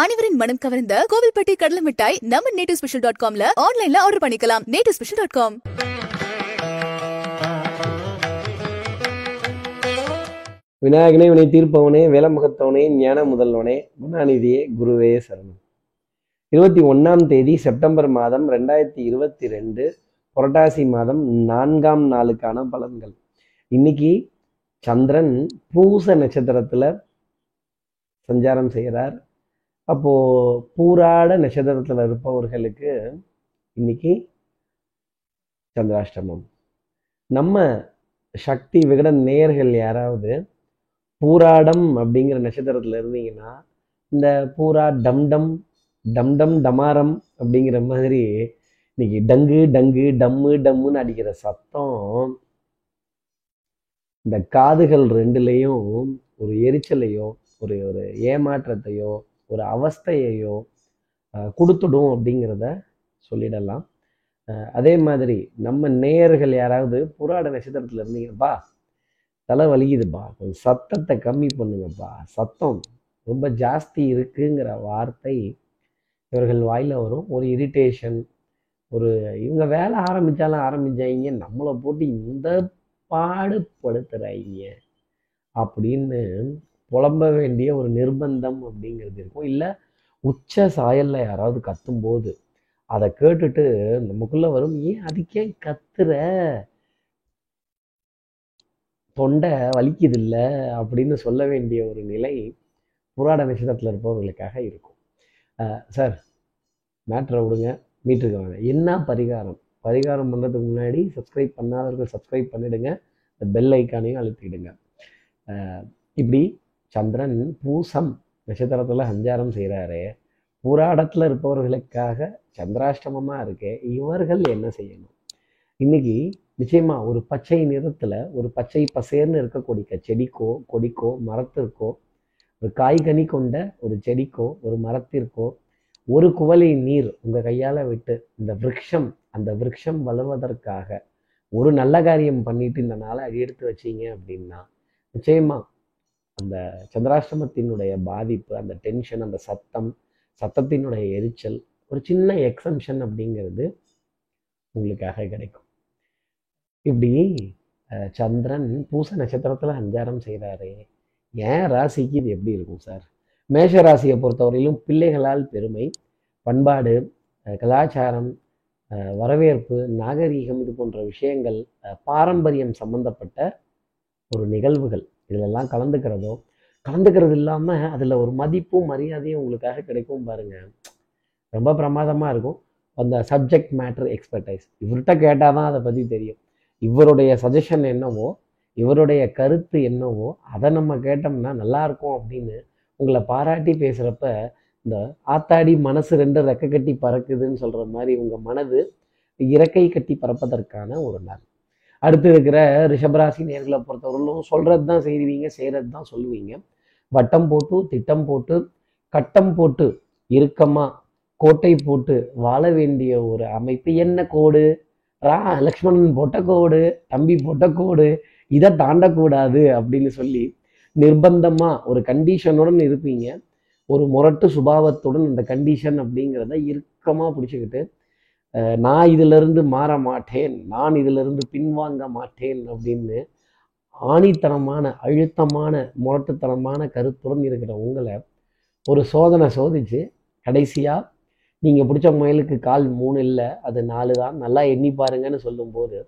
அனைவரின் மனம் கவர்ந்த கோவில்பட்டி கடலை மிட்டாய் நம்ம நேட்டிவ் ஸ்பெஷல் டாட் காம்ல ஆன்லைன்ல ஆர்டர் பண்ணிக்கலாம். நேட்டிவ் ஸ்பெஷல் டாட் காம் விநாயகனே வினை தீர்ப்பவனே வேலமுகத்தவனே ஞான முதல்வனே குணாநிதியே குருவே சரணம். இருபத்தி ஒன்றாம் தேதி செப்டம்பர் மாதம் ரெண்டாயிரத்தி இருபத்தி ரெண்டு புரட்டாசி மாதம் நான்காம் நாளுக்கான பலன்கள். இன்னைக்கு சந்திரன் பூச நட்சத்திரத்துல சஞ்சாரம் செய்கிறார் அப்போது பூராட நட்சத்திரத்தில் இருப்பவர்களுக்கு இன்னைக்கு சந்திராஷ்டமம். நம்ம சக்தி விகட நேயர்கள் யாராவது பூராடம் அப்படிங்கிற நட்சத்திரத்தில் இருந்தீங்கன்னா இந்த பூரா டம் டம் டம் டம் டமாரம் அப்படிங்கிற மாதிரி இன்னைக்கு டங்கு டங்கு டம்மு டம்முன்னு அடிக்கிற சத்தம் இந்த காதுகள் ரெண்டுலேயும் ஒரு எரிச்சலையோ ஒரு ஒரு ஏமாற்றத்தையோ ஒரு அவஸ்தையையோ கொடுத்துடும் அப்படிங்கிறத சொல்லிடலாம். அதே மாதிரி நம்ம நேயர்கள் யாராவது புராட நட்சத்திரத்தில் இருந்தீங்கப்பா தலை வலிக்குதுப்பா கொஞ்சம் சத்தத்தை கம்மி பண்ணுங்கப்பா சத்தம் ரொம்ப ஜாஸ்தி இருக்குங்கிற வார்த்தை இவர்கள் வாயில் வரும். ஒரு இரிட்டேஷன் ஒரு இவங்க வேலை ஆரம்பித்தாலும் ஆரம்பிச்சாங்க நம்மளை போட்டு இந்த பாடுபடுத்துறாங்க அப்படின்னு புலம்ப வேண்டிய ஒரு நிர்பந்தம் அப்படிங்கிறது இருக்கும். இல்லை உச்ச சாயல்ல யாராவது கத்தும்போது அதை கேட்டுட்டு நமக்குள்ளே வரும் ஏன் அதுக்கே கத்துற? தொண்டை வலிக்குது இல்லை அப்படின்னு சொல்ல வேண்டிய ஒரு நிலை புராட நட்சத்திரத்தில் இருப்பவர்களுக்காக இருக்கும். சார் மேட்ரை விடுங்க மீட்டுக்கு வாங்க. என்ன பரிகாரம்? பரிகாரம் பண்ணுறதுக்கு முன்னாடி சப்ஸ்கிரைப் பண்ணாதவர்கள் சப்ஸ்கிரைப் பண்ணிவிடுங்க இந்த பெல் ஐக்கானையும் அழுத்திடுங்க. இப்படி சந்திரன் பூசம் நட்சத்திரத்தில் சஞ்சாரம் செய்கிறாரு பூராடத்தில் இருப்பவர்களுக்காக சந்திராஷ்டமமாக இருக்கு. இவர்கள் என்ன செய்யணும்? இன்னைக்கு நிச்சயமாக ஒரு பச்சை நிறத்தில் ஒரு பச்சை பசேர்னு இருக்கக்கூடிய செடிக்கோ கொடிக்கோ மரத்திற்கோ ஒரு காய்கனி கொண்ட ஒரு செடிக்கோ ஒரு மரத்திற்கோ ஒரு குவலை நீர் உங்கள் கையால் விட்டு இந்த விரக்ஷம் அந்த விருட்சம் வளர்வதற்காக ஒரு நல்ல காரியம் பண்ணிட்டு இந்த நாளை எடுத்து வச்சீங்க அப்படின்னா நிச்சயமாக அந்த சந்திராஷ்டமத்தினுடைய பாதிப்பு அந்த டென்ஷன் அந்த சத்தம் சத்தத்தினுடைய எரிச்சல் ஒரு சின்ன எக்ஸம்ஷன் அப்படிங்கிறது உங்களுக்காக கிடைக்கும். இப்படி சந்திரன் பூச நட்சத்திரத்தில் சஞ்சாரம் செய்கிறாரு ஏன் ராசிக்கு இது எப்படி இருக்கும் சார்? மேஷ ராசியை பொறுத்தவரையிலும் பிள்ளைகளால் பெருமை பண்பாடு கலாச்சாரம் வரவேற்பு நாகரீகம் இது போன்ற விஷயங்கள் பாரம்பரியம் சம்பந்தப்பட்ட ஒரு நிகழ்வுகள். இதிலெல்லாம் கலந்துக்கிறதோ கலந்துக்கிறது இல்லாமல் அதில் ஒரு மதிப்பும் மரியாதையும் உங்களுக்காக கிடைக்கும் பாருங்கள் ரொம்ப பிரமாதமாக இருக்கும். அந்த சப்ஜெக்ட் மேட்ரு எக்ஸ்பர்டைஸ் இவர்கிட்ட கேட்டால் தான் அதை பற்றி தெரியும். இவருடைய சஜஷன் என்னவோ இவருடைய கருத்து என்னவோ அதை நம்ம கேட்டோம்னா நல்லாயிருக்கும் அப்படின்னு உங்களை பாராட்டி பேசுகிறப்ப இந்த ஆத்தாடி மனசு ரெண்டு ரெக்க கட்டி பறக்குதுன்னு சொல்கிற மாதிரி உங்கள் மனது இறக்கை கட்டி பறப்பதற்கான ஒரு நாள் அடுத்து இருக்கிற ரிஷபராசி நேர்களை பொறுத்தவரையிலும் சொல்கிறது தான் செய்வீங்க செய்கிறது தான் சொல்லுவீங்க. வட்டம் போட்டு திட்டம் போட்டு கட்டம் போட்டு இறுக்கமாக கோட்டை போட்டு வாழ வேண்டிய ஒரு அமைப்பு என்ன கோடு? ரா லக்ஷ்மணன் போட்ட கோடு தம்பி போட்ட கோடு இதை தாண்டக்கூடாது அப்படின்னு சொல்லி நிர்பந்தமாக ஒரு கண்டிஷனுடன் இருப்பீங்க. ஒரு முரட்டு சுபாவத்துடன் அந்த கண்டிஷன் அப்படிங்கிறத இறுக்கமாக பிடிச்சிக்கிட்டு நான் இதிலிருந்து மாற மாட்டேன் நான் இதிலிருந்து பின்வாங்க மாட்டேன் அப்படின்னு ஆணித்தனமான அழுத்தமான முரட்டுத்தனமான கருத்துடன் இருக்கிற உங்களை ஒரு சோதனை சோதிச்சு கடைசியாக நீங்கள் பிடிச்ச முயலுக்கு கால் மூணு இல்லை அது நாலு தான் நல்லா எண்ணி பாருங்கன்னு சொல்லும்போது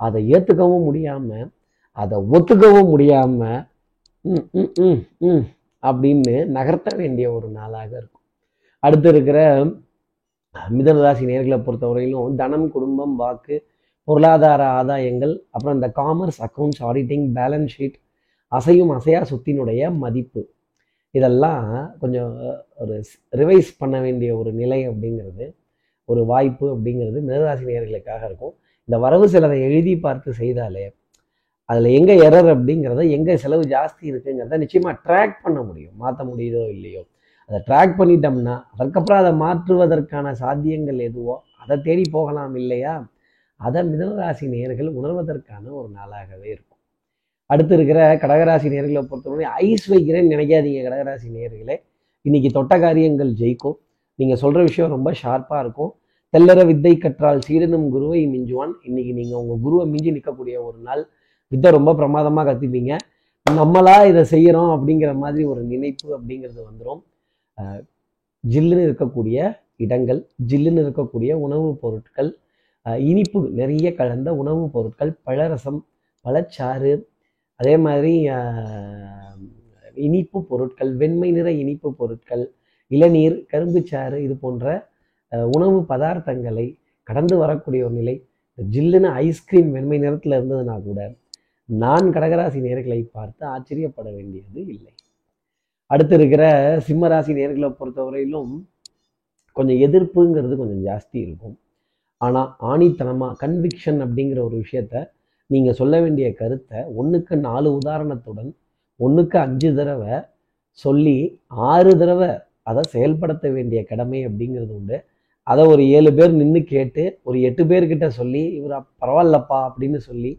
அதை ஏற்றுக்கவும் முடியாமல் அதை ஒத்துக்கவும் முடியாமல் ம், ம், ம், ம் அப்படின்னு நகர்த்த வேண்டிய ஒரு நாளாக இருக்கும். அடுத்து இருக்கிற மிதனராசி நேர்களை பொறுத்தவரையிலும் தனம் குடும்பம் வாக்கு பொருளாதார ஆதாயங்கள் அப்புறம் இந்த commerce accounts auditing balance sheet அசையும் அசையா சொத்தினுடைய மதிப்பு. இதெல்லாம் கொஞ்சம் ஒரு ரிவைஸ் பண்ண வேண்டிய ஒரு நிலை அப்படிங்கிறது ஒரு வாய்ப்பு அப்படிங்கிறது மிதராசி நேர்களுக்காக இருக்கும். இந்த வரவு செலவை எழுதி பார்த்து செய்தாலே அதில் எங்கே எரர் அப்படிங்கிறத எங்கே செலவு ஜாஸ்தி இருக்குங்கிறத நிச்சயமாக ட்ராக் பண்ண முடியும். மாற்ற முடியுதோ இல்லையோ. அதை ட்ராக் பண்ணிட்டோம்னா அதுக்கப்புறம் அதை மாற்றுவதற்கான சாத்தியங்கள் எதுவோ அதை தேடி போகலாம் இல்லையா? அதை மிதனராசி நேர்கள் உணர்வதற்கான ஒரு நாளாகவே இருக்கும். அடுத்து இருக்கிற கடகராசி நேர்களை பொறுத்தவரை ஐஸ் வைக்கிறேன்னு நினைக்காதீங்க கடகராசி நேர்களே. இன்னைக்கு தொட்ட காரியங்கள் ஜெயிக்கும். நீங்கள் சொல்கிற விஷயம் ரொம்ப ஷார்ப்பாக இருக்கும். தெல்லற வித்தை கற்றால் சீரனும் குருவை மிஞ்சுவான். இன்னைக்கு நீங்கள் உங்கள் குருவை மிஞ்சி நிற்கக்கூடிய ஒரு நாள். வித்தை ரொம்ப பிரமாதமாக கற்றுப்பீங்க நம்மளா இதை செய்கிறோம் அப்படிங்கிற மாதிரி ஒரு நினைப்பு அப்படிங்கிறது வந்துடும் ஜில்லுன்னு இருக்கக்கூடிய இடங்கள் ஜில்லுன்னு இருக்கக்கூடிய உணவுப் பொருட்கள் இனிப்பு நிறைய கலந்த உணவுப் பொருட்கள் பழரசம் பழச்சாறு அதே மாதிரி இனிப்பு பொருட்கள் வெண்மை நிற இனிப்பு பொருட்கள் இளநீர் கரும்புச்சாறு இது போன்ற உணவு பதார்த்தங்களை கடந்து வரக்கூடிய ஒரு நிலை. ஜில்லுன்னு ஐஸ்கிரீம் வெண்மை நிறத்தில் இருந்ததுன்னா கூட நான் கடகராசி நேர்களை பார்த்து ஆச்சரியப்பட வேண்டியது இல்லை. அடுத்து இருக்கிற சிம்மராசி நேர்களை பொறுத்தவரையிலும் கொஞ்சம் எதிர்ப்புங்கிறது கொஞ்சம் ஜாஸ்தி இருக்கும். ஆனால் ஆணித்தனமாக கன்விக்ஷன் அப்படிங்கிற ஒரு விஷயத்த நீங்கள் சொல்ல வேண்டிய கருத்தை ஒன்றுக்கு நாலு உதாரணத்துடன் ஒன்றுக்கு அஞ்சு தடவை சொல்லி ஆறு தடவை அதை செயல்படுத்த வேண்டிய கடமை அப்படிங்கிறது உண்டு. அதை ஒரு ஏழு பேர் நின்று கேட்டு ஒரு எட்டு பேர்கிட்ட சொல்லி இவர் பரவாயில்லப்பா அப்படின்னு சொல்லி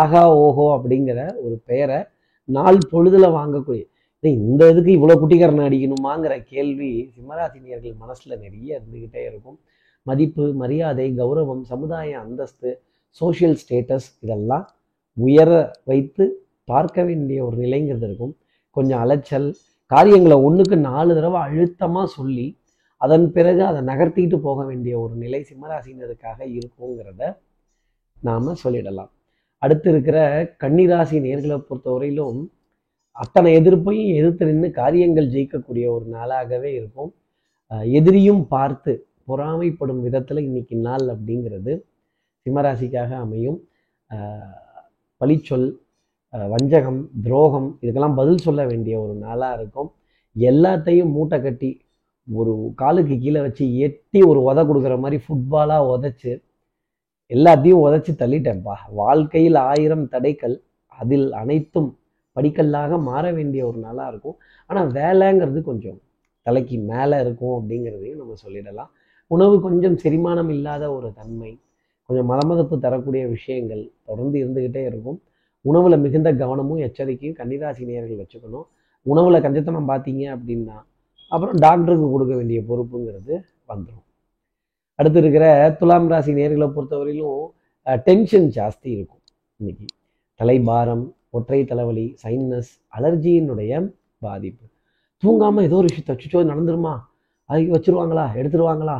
ஆகா ஓஹோ அப்படிங்கிற ஒரு பெயரை நாள் பொழுதில் வாங்கக்கூடிய இந்த இதுக்கு இவ்வளோ குட்டிக்கரணை அடிக்கணுமாங்கிற கேள்வி சிம்மராசினியர்கள் மனசில் நிறைய இருந்துக்கிட்டே இருக்கும். மதிப்பு மரியாதை கௌரவம் சமுதாய அந்தஸ்து சோஷியல் ஸ்டேட்டஸ் இதெல்லாம் உயர வைத்து பார்க்க வேண்டிய ஒரு நிலைங்கிறது இருக்கும். கொஞ்சம் அலைச்சல் காரியங்களை ஒன்றுக்கு நாலு தடவை அழுத்தமாக சொல்லி அதன் பிறகு அதை நகர்த்திட்டு போக வேண்டிய ஒரு நிலை சிம்மராசினருக்காக இருக்குங்கிறத நாம் சொல்லிடலாம். அடுத்து இருக்கிற கன்னிராசி நேர்களை பொறுத்தவரையிலும் அத்தனை எதிர்ப்பையும் எதிர்த்து நின்று காரியங்கள் ஜெயிக்கக்கூடிய ஒரு நாளாகவே இருக்கும். எதிரியும் பார்த்து பொறாமைப்படும் விதத்தில் இன்னைக்கு நாள் அப்படிங்கிறது சிம்மராசிக்காக அமையும். பழிச்சொல் வஞ்சகம் துரோகம் இதுக்கெல்லாம் பதில் சொல்ல வேண்டிய ஒரு நாளாக இருக்கும். எல்லாத்தையும் மூட்டை கட்டி ஒரு காலுக்கு கீழே வச்சு எட்டி ஒரு உத கொடுக்குற மாதிரி ஃபுட்பாலாக உதச்சி எல்லாத்தையும் உதச்சி தள்ளிட்டேன்ப்பா. வாழ்க்கையில் ஆயிரம் தடைகள் அதில் அனைத்தும் படிக்கல்லாக மாற வேண்டிய ஒரு நாளாக இருக்கும். ஆனால் வேலைங்கிறது கொஞ்சம் தலைக்கு மேலே இருக்கும் அப்படிங்கிறதையும் நம்ம சொல்லிடலாம். உணவு கொஞ்சம் செரிமானம் இல்லாத ஒரு தன்மை கொஞ்சம் மதமதப்பு தரக்கூடிய விஷயங்கள் தொடர்ந்து இருந்துக்கிட்டே இருக்கும். உணவில் மிகுந்த கவனமும் எச்சரிக்கையும் கன்னிராசி நேயர்கள் வச்சுக்கணும். உணவில் கஞ்சத்தனம் பார்த்தீங்க அப்படின்னா அப்புறம் டாக்டருக்கு கொடுக்க வேண்டிய பொறுப்புங்கிறது வந்துடும் அடுத்து இருக்கிற துலாம் ராசி நேர்களை பொறுத்தவரையிலும் டென்ஷன் ஜாஸ்தி இருக்கும் இன்னைக்கு. தலைபாரம் ஒற்றை தலைவலி சைனஸ் அலர்ஜியினுடைய பாதிப்பு. தூங்காமல் ஏதோ ஒரு விஷயத்த அச்சோ நடந்துருமா? அது வச்சிருவாங்களா? எடுத்துருவாங்களா?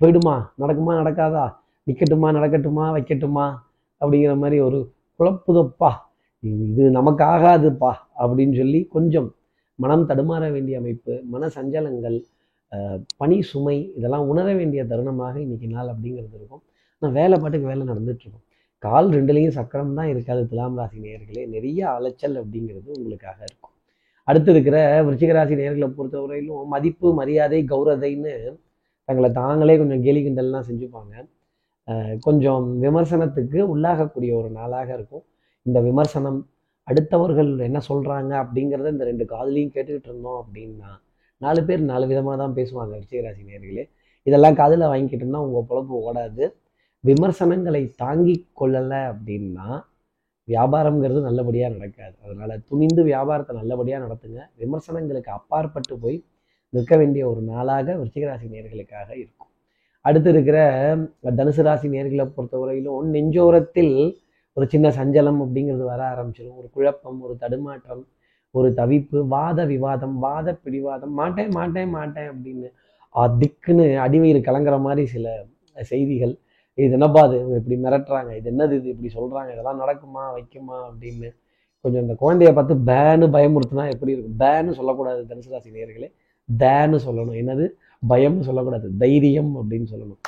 போயிடுமா? நடக்குமா? நடக்காதா? நிற்கட்டுமா நடக்கட்டுமா? வைக்கட்டுமா? அப்படிங்கிற மாதிரி ஒரு குழப்புதப்பா. இது நமக்காகாதுப்பா அப்படின்னு சொல்லி கொஞ்சம் மனம் தடுமாற வேண்டிய அமைப்பு மன சஞ்சலங்கள் பனி பணி சுமை இதெல்லாம் உணர வேண்டிய தருணமாக இன்னைக்கு நாள் அப்படிங்கிறது இருக்கும். ஆனால் வேலை பாட்டுக்கு வேலை நடந்துட்டு கால் ரெண்டுலேயும் சக்கரம் தான் இருக்காது துலாம் ராசி நேயர்களே. நிறைய அலைச்சல் அப்படிங்கிறது உங்களுக்காக இருக்கும். அடுத்து இருக்கிற விருச்சிக ராசி நேர்களை பொறுத்தவரையிலும் மதிப்பு மரியாதை கௌரதைன்னு தங்களை தாங்களே கொஞ்சம் கேலி கிண்டல்லாம் செஞ்சுப்பாங்க. கொஞ்சம் விமர்சனத்துக்கு உள்ளாகக்கூடிய ஒரு நாளாக இருக்கும். இந்த விமர்சனம் அடுத்தவர்கள் என்ன சொல்கிறாங்க அப்படிங்கிறத இந்த ரெண்டு காதலையும் கேட்டுக்கிட்டு இருந்தோம் அப்படின்னா நாலு பேர் நாலு விதமாக தான் பேசுவாங்க விருச்சிகராசி நேர்களே இதெல்லாம் காதில் வாங்கிக்கிட்டோம்னா உங்கள் பொழப்பு ஓடாது. விமர்சனங்களை தாங்கி கொள்ளலை அப்படின்னா வியாபாரம்ங்கிறது நல்லபடியாக நடக்காது. அதனால் துணிந்து வியாபாரத்தை நல்லபடியாக நடத்துங்க. விமர்சனங்களுக்கு அப்பாற்பட்டு போய் நிற்க வேண்டிய ஒரு நாளாக விருச்சிகராசி நேர்களுக்காக இருக்கும். அடுத்து இருக்கிற தனுசு ராசி நேர்களை பொறுத்தவரையிலும் நெஞ்சோரத்தில் ஒரு சின்ன சஞ்சலம் அப்படிங்கிறது வர ஆரம்பிச்சிடும் ஒரு குழப்பம் ஒரு தடுமாற்றம் ஒரு தவிப்பு வாத விவாதம் வாத பிடிவாதம் மாட்டேன் மாட்டேன் மாட்டேன் அப்படின்னு திக்குன்னு அடிவயிறு கலங்குற மாதிரி சில செய்திகள் இது என்னப்பா இது? இப்படி மிரட்டுறாங்க. இது என்னது இது? இப்படி சொல்றாங்க. இதெல்லாம் நடக்குமா? வைக்குமா? அப்படின்னு கொஞ்சம் இந்த குழந்தைய பார்த்து பேன்னு பயமுறுத்துனா எப்படி இருக்கும்? பேன்னு சொல்லக்கூடாது தனுசு ராசி நேர்களே தேன்னு சொல்லணும். என்னது? பயம்னு சொல்லக்கூடாது. தைரியம் அப்படின்னு சொல்லணும்.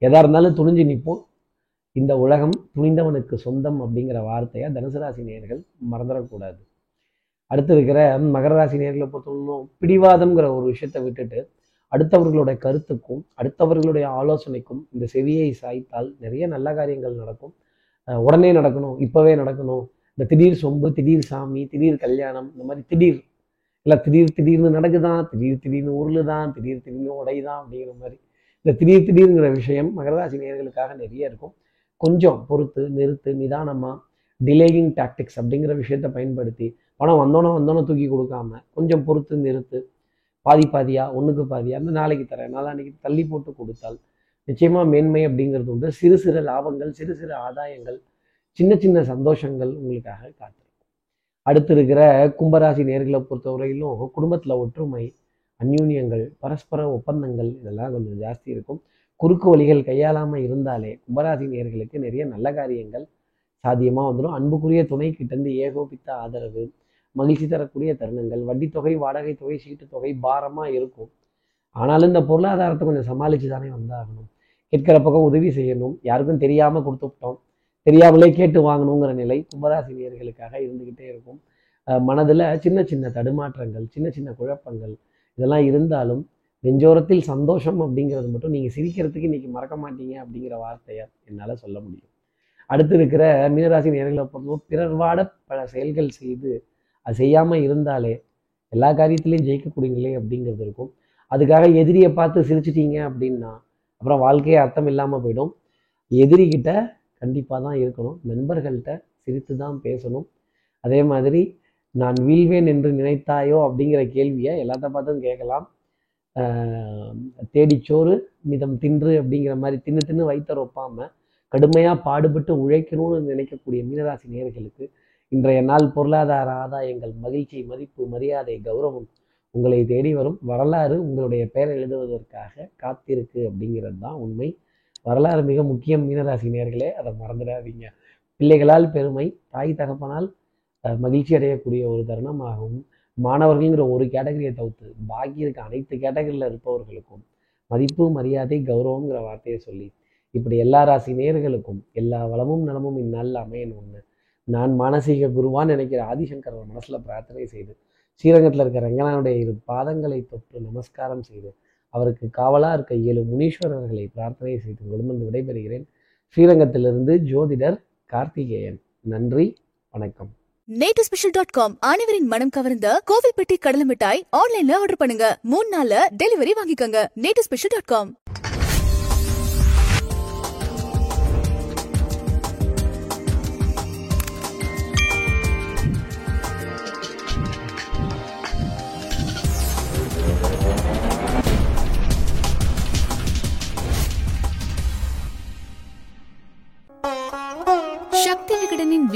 எதா இருந்தாலும் துணிஞ்சு நிற்போம் இந்த உலகம் துணிந்தவனுக்கு சொந்தம் அப்படிங்கிற வார்த்தையை தனுசு ராசி நேயர்கள் மறந்துடக்கூடாது. அடுத்து இருக்கிற மகர ராசி நேர்களை பொறுத்தவரைக்கும் பிடிவாதம்ங்கிற ஒரு விஷயத்தை விட்டுட்டு அடுத்தவர்களுடைய கருத்துக்கும் அடுத்தவர்களுடைய ஆலோசனைக்கும் இந்த செவியை சாய்த்தால் நிறைய நல்ல காரியங்கள் நடக்கும். உடனே நடக்கணும் இப்போவே நடக்கணும். இந்த திடீர் சொம்பு திடீர் சாமி திடீர் கல்யாணம் இந்த மாதிரி திடீர். இல்லை திடீர் திடீர்னு நடக்குதான் திடீர் திடீர்னு உருளுதான் திடீர் திடீர்னு உடையுதான் அப்படிங்கிற மாதிரி. இந்த திடீர் திடீர்ங்கிற விஷயம் மகராசி நேர்களுக்காக நிறைய இருக்கும். கொஞ்சம் பொறுத்து நிறுத்து நிதானமாக டிலேயிங் டாக்டிக்ஸ் அப்படிங்கிற விஷயத்த பயன்படுத்தி பணம் வந்தோன்னே வந்தோன்னே தூக்கி கொடுக்காம கொஞ்சம் பொறுத்து நிறுத்து பாதி பாதியா ஒன்றுக்கு பாதியா அந்த நாளைக்கு தரேன். நாளான்னைக்கு தள்ளி போட்டு கொடுத்தால் நிச்சயமாக மேன்மை அப்படிங்கிறது உண்டு. சிறு சிறு லாபங்கள் சிறு சிறு ஆதாயங்கள் சின்ன சின்ன சந்தோஷங்கள் உங்களுக்காக காத்திருக்கும். அடுத்து இருக்கிற கும்பராசி நேர்களை பொறுத்தவரையிலும் குடும்பத்தில் ஒற்றுமை அந்யூன்யங்கள் பரஸ்பர ஒப்பந்தங்கள் இதெல்லாம் கொஞ்சம் ஜாஸ்தி இருக்கும். குறுக்கு வழிகள் கையாளாமல் இருந்தாலே கும்பராசி நேர்களுக்கு நிறைய நல்ல காரியங்கள் சாத்தியமாக வந்துடும். அன்புக்குரிய துணை கிட்டேருந்து ஏகோபித்த ஆதரவு மகிழ்ச்சி தரக்கூடிய தருணங்கள். வட்டித்தொகை தொகை வாடகை தொகை சீட்டு தொகை பாரமாக இருக்கும். ஆனாலும் இந்த பொருளாதாரத்தை கொஞ்சம் சமாளித்து தானே வந்தாகணும். கேட்கிற பக்கம் உதவி செய்யணும். யாருக்கும் தெரியாமல் கொடுத்துட்டோம். தெரியாமலே கேட்டு வாங்கணுங்கிற நிலை கும்பராசினியர்களுக்காக இருந்துக்கிட்டே இருக்கும். மனதில் சின்ன சின்ன தடுமாற்றங்கள் சின்ன சின்ன குழப்பங்கள் இதெல்லாம் இருந்தாலும் நெஞ்சோரத்தில் சந்தோஷம் அப்படிங்கிறது மட்டும் நீங்கள் சிரிக்கிறதுக்கு இன்னைக்கு மறக்க மாட்டீங்க அப்படிங்கிற வார்த்தையை என்னால் சொல்ல முடியும். அடுத்து இருக்கிற மீனராசி நேர்களை பொறுத்தவரை பிறர் வாட பல செயல்கள் செய்து அது செய்யாமல் இருந்தாலே எல்லா காரியத்திலையும் ஜெயிக்கக்கூடியங்களே அப்படிங்கிறது இருக்கும். அதுக்காக எதிரியை பார்த்து சிரிச்சிட்டீங்க அப்படின்னா அப்புறம் வாழ்க்கையே அர்த்தம் இல்லாமல் போயிடும். எதிரிகிட்ட கண்டிப்பாக தான் இருக்கணும். நண்பர்கள்ட்ட சிரித்து தான் பேசணும். அதே மாதிரி நான் வீழ்வேன் என்று நினைத்தாயோ அப்படிங்கிற கேள்வியை எல்லாத்த பார்த்தும் கேட்கலாம். தேடிச்சோறு மிதம் தின்று அப்படிங்கிற மாதிரி தின்னு தின்னு வைத்த ரொப்பாமல் கடுமையாக பாடுபட்டு உழைக்கணும்னு நினைக்கக்கூடிய மீனராசி நேர்களுக்கு இன்றைய நாள் பொருளாதார ஆதாயங்கள் மகிழ்ச்சி மதிப்பு மரியாதை கௌரவம் உங்களை தேடி வரும். வரலாறு உங்களுடைய பெயர் எழுதுவதற்காக காத்திருக்கு அப்படிங்கிறது தான் உண்மை. வரலாறு மிக முக்கியம் மீனராசி நேர்களே அதை மறந்துடாதீங்க. பிள்ளைகளால் பெருமை தாய் தகப்பனால் மகிழ்ச்சி அடையக்கூடிய ஒரு தருணமாகவும் மாணவர்கள்ங்கிற ஒரு கேட்டகரியை தவிர்த்து பாக்கி இருக்க அனைத்து கேட்டகரியில் இருப்பவர்களுக்கும் மதிப்பு மரியாதை கௌரவங்கிற வார்த்தையை சொல்லி இப்படி எல்லா ராசி நேர்களுக்கும் எல்லா வளமும் நலமும் இந்நாளில் அமையணும்னு நான் மானசீக குருவான் நினைக்கிற ஆதிசங்கர் மனசில் பிரார்த்தனை செய்து ஸ்ரீரங்கத்தில் இருக்க ரங்கனானுடைய இரு பாதங்களை தொட்டு நமஸ்காரம் செய்து அவருக்கு காவலாக இருக்க ஏழு முனீஸ்வரர்களை பிரார்த்தனை செய்து உங்களிடமிருந்து விடைபெறுகிறேன். ஸ்ரீரங்கத்திலிருந்து ஜோதிடர் கார்த்திகேயன். நன்றி வணக்கம். நேட்டு ஸ்பெஷல் டாட் காம் அனைவரின் மனம் கவர்ந்த கோவில்பட்டி கடலை மிட்டாய் ஆன்லைன்ல ஆர்டர் பண்ணுங்க. மூணு நாள்ல டெலிவரி வாங்கிக்கோங்க. Nattu special dot com.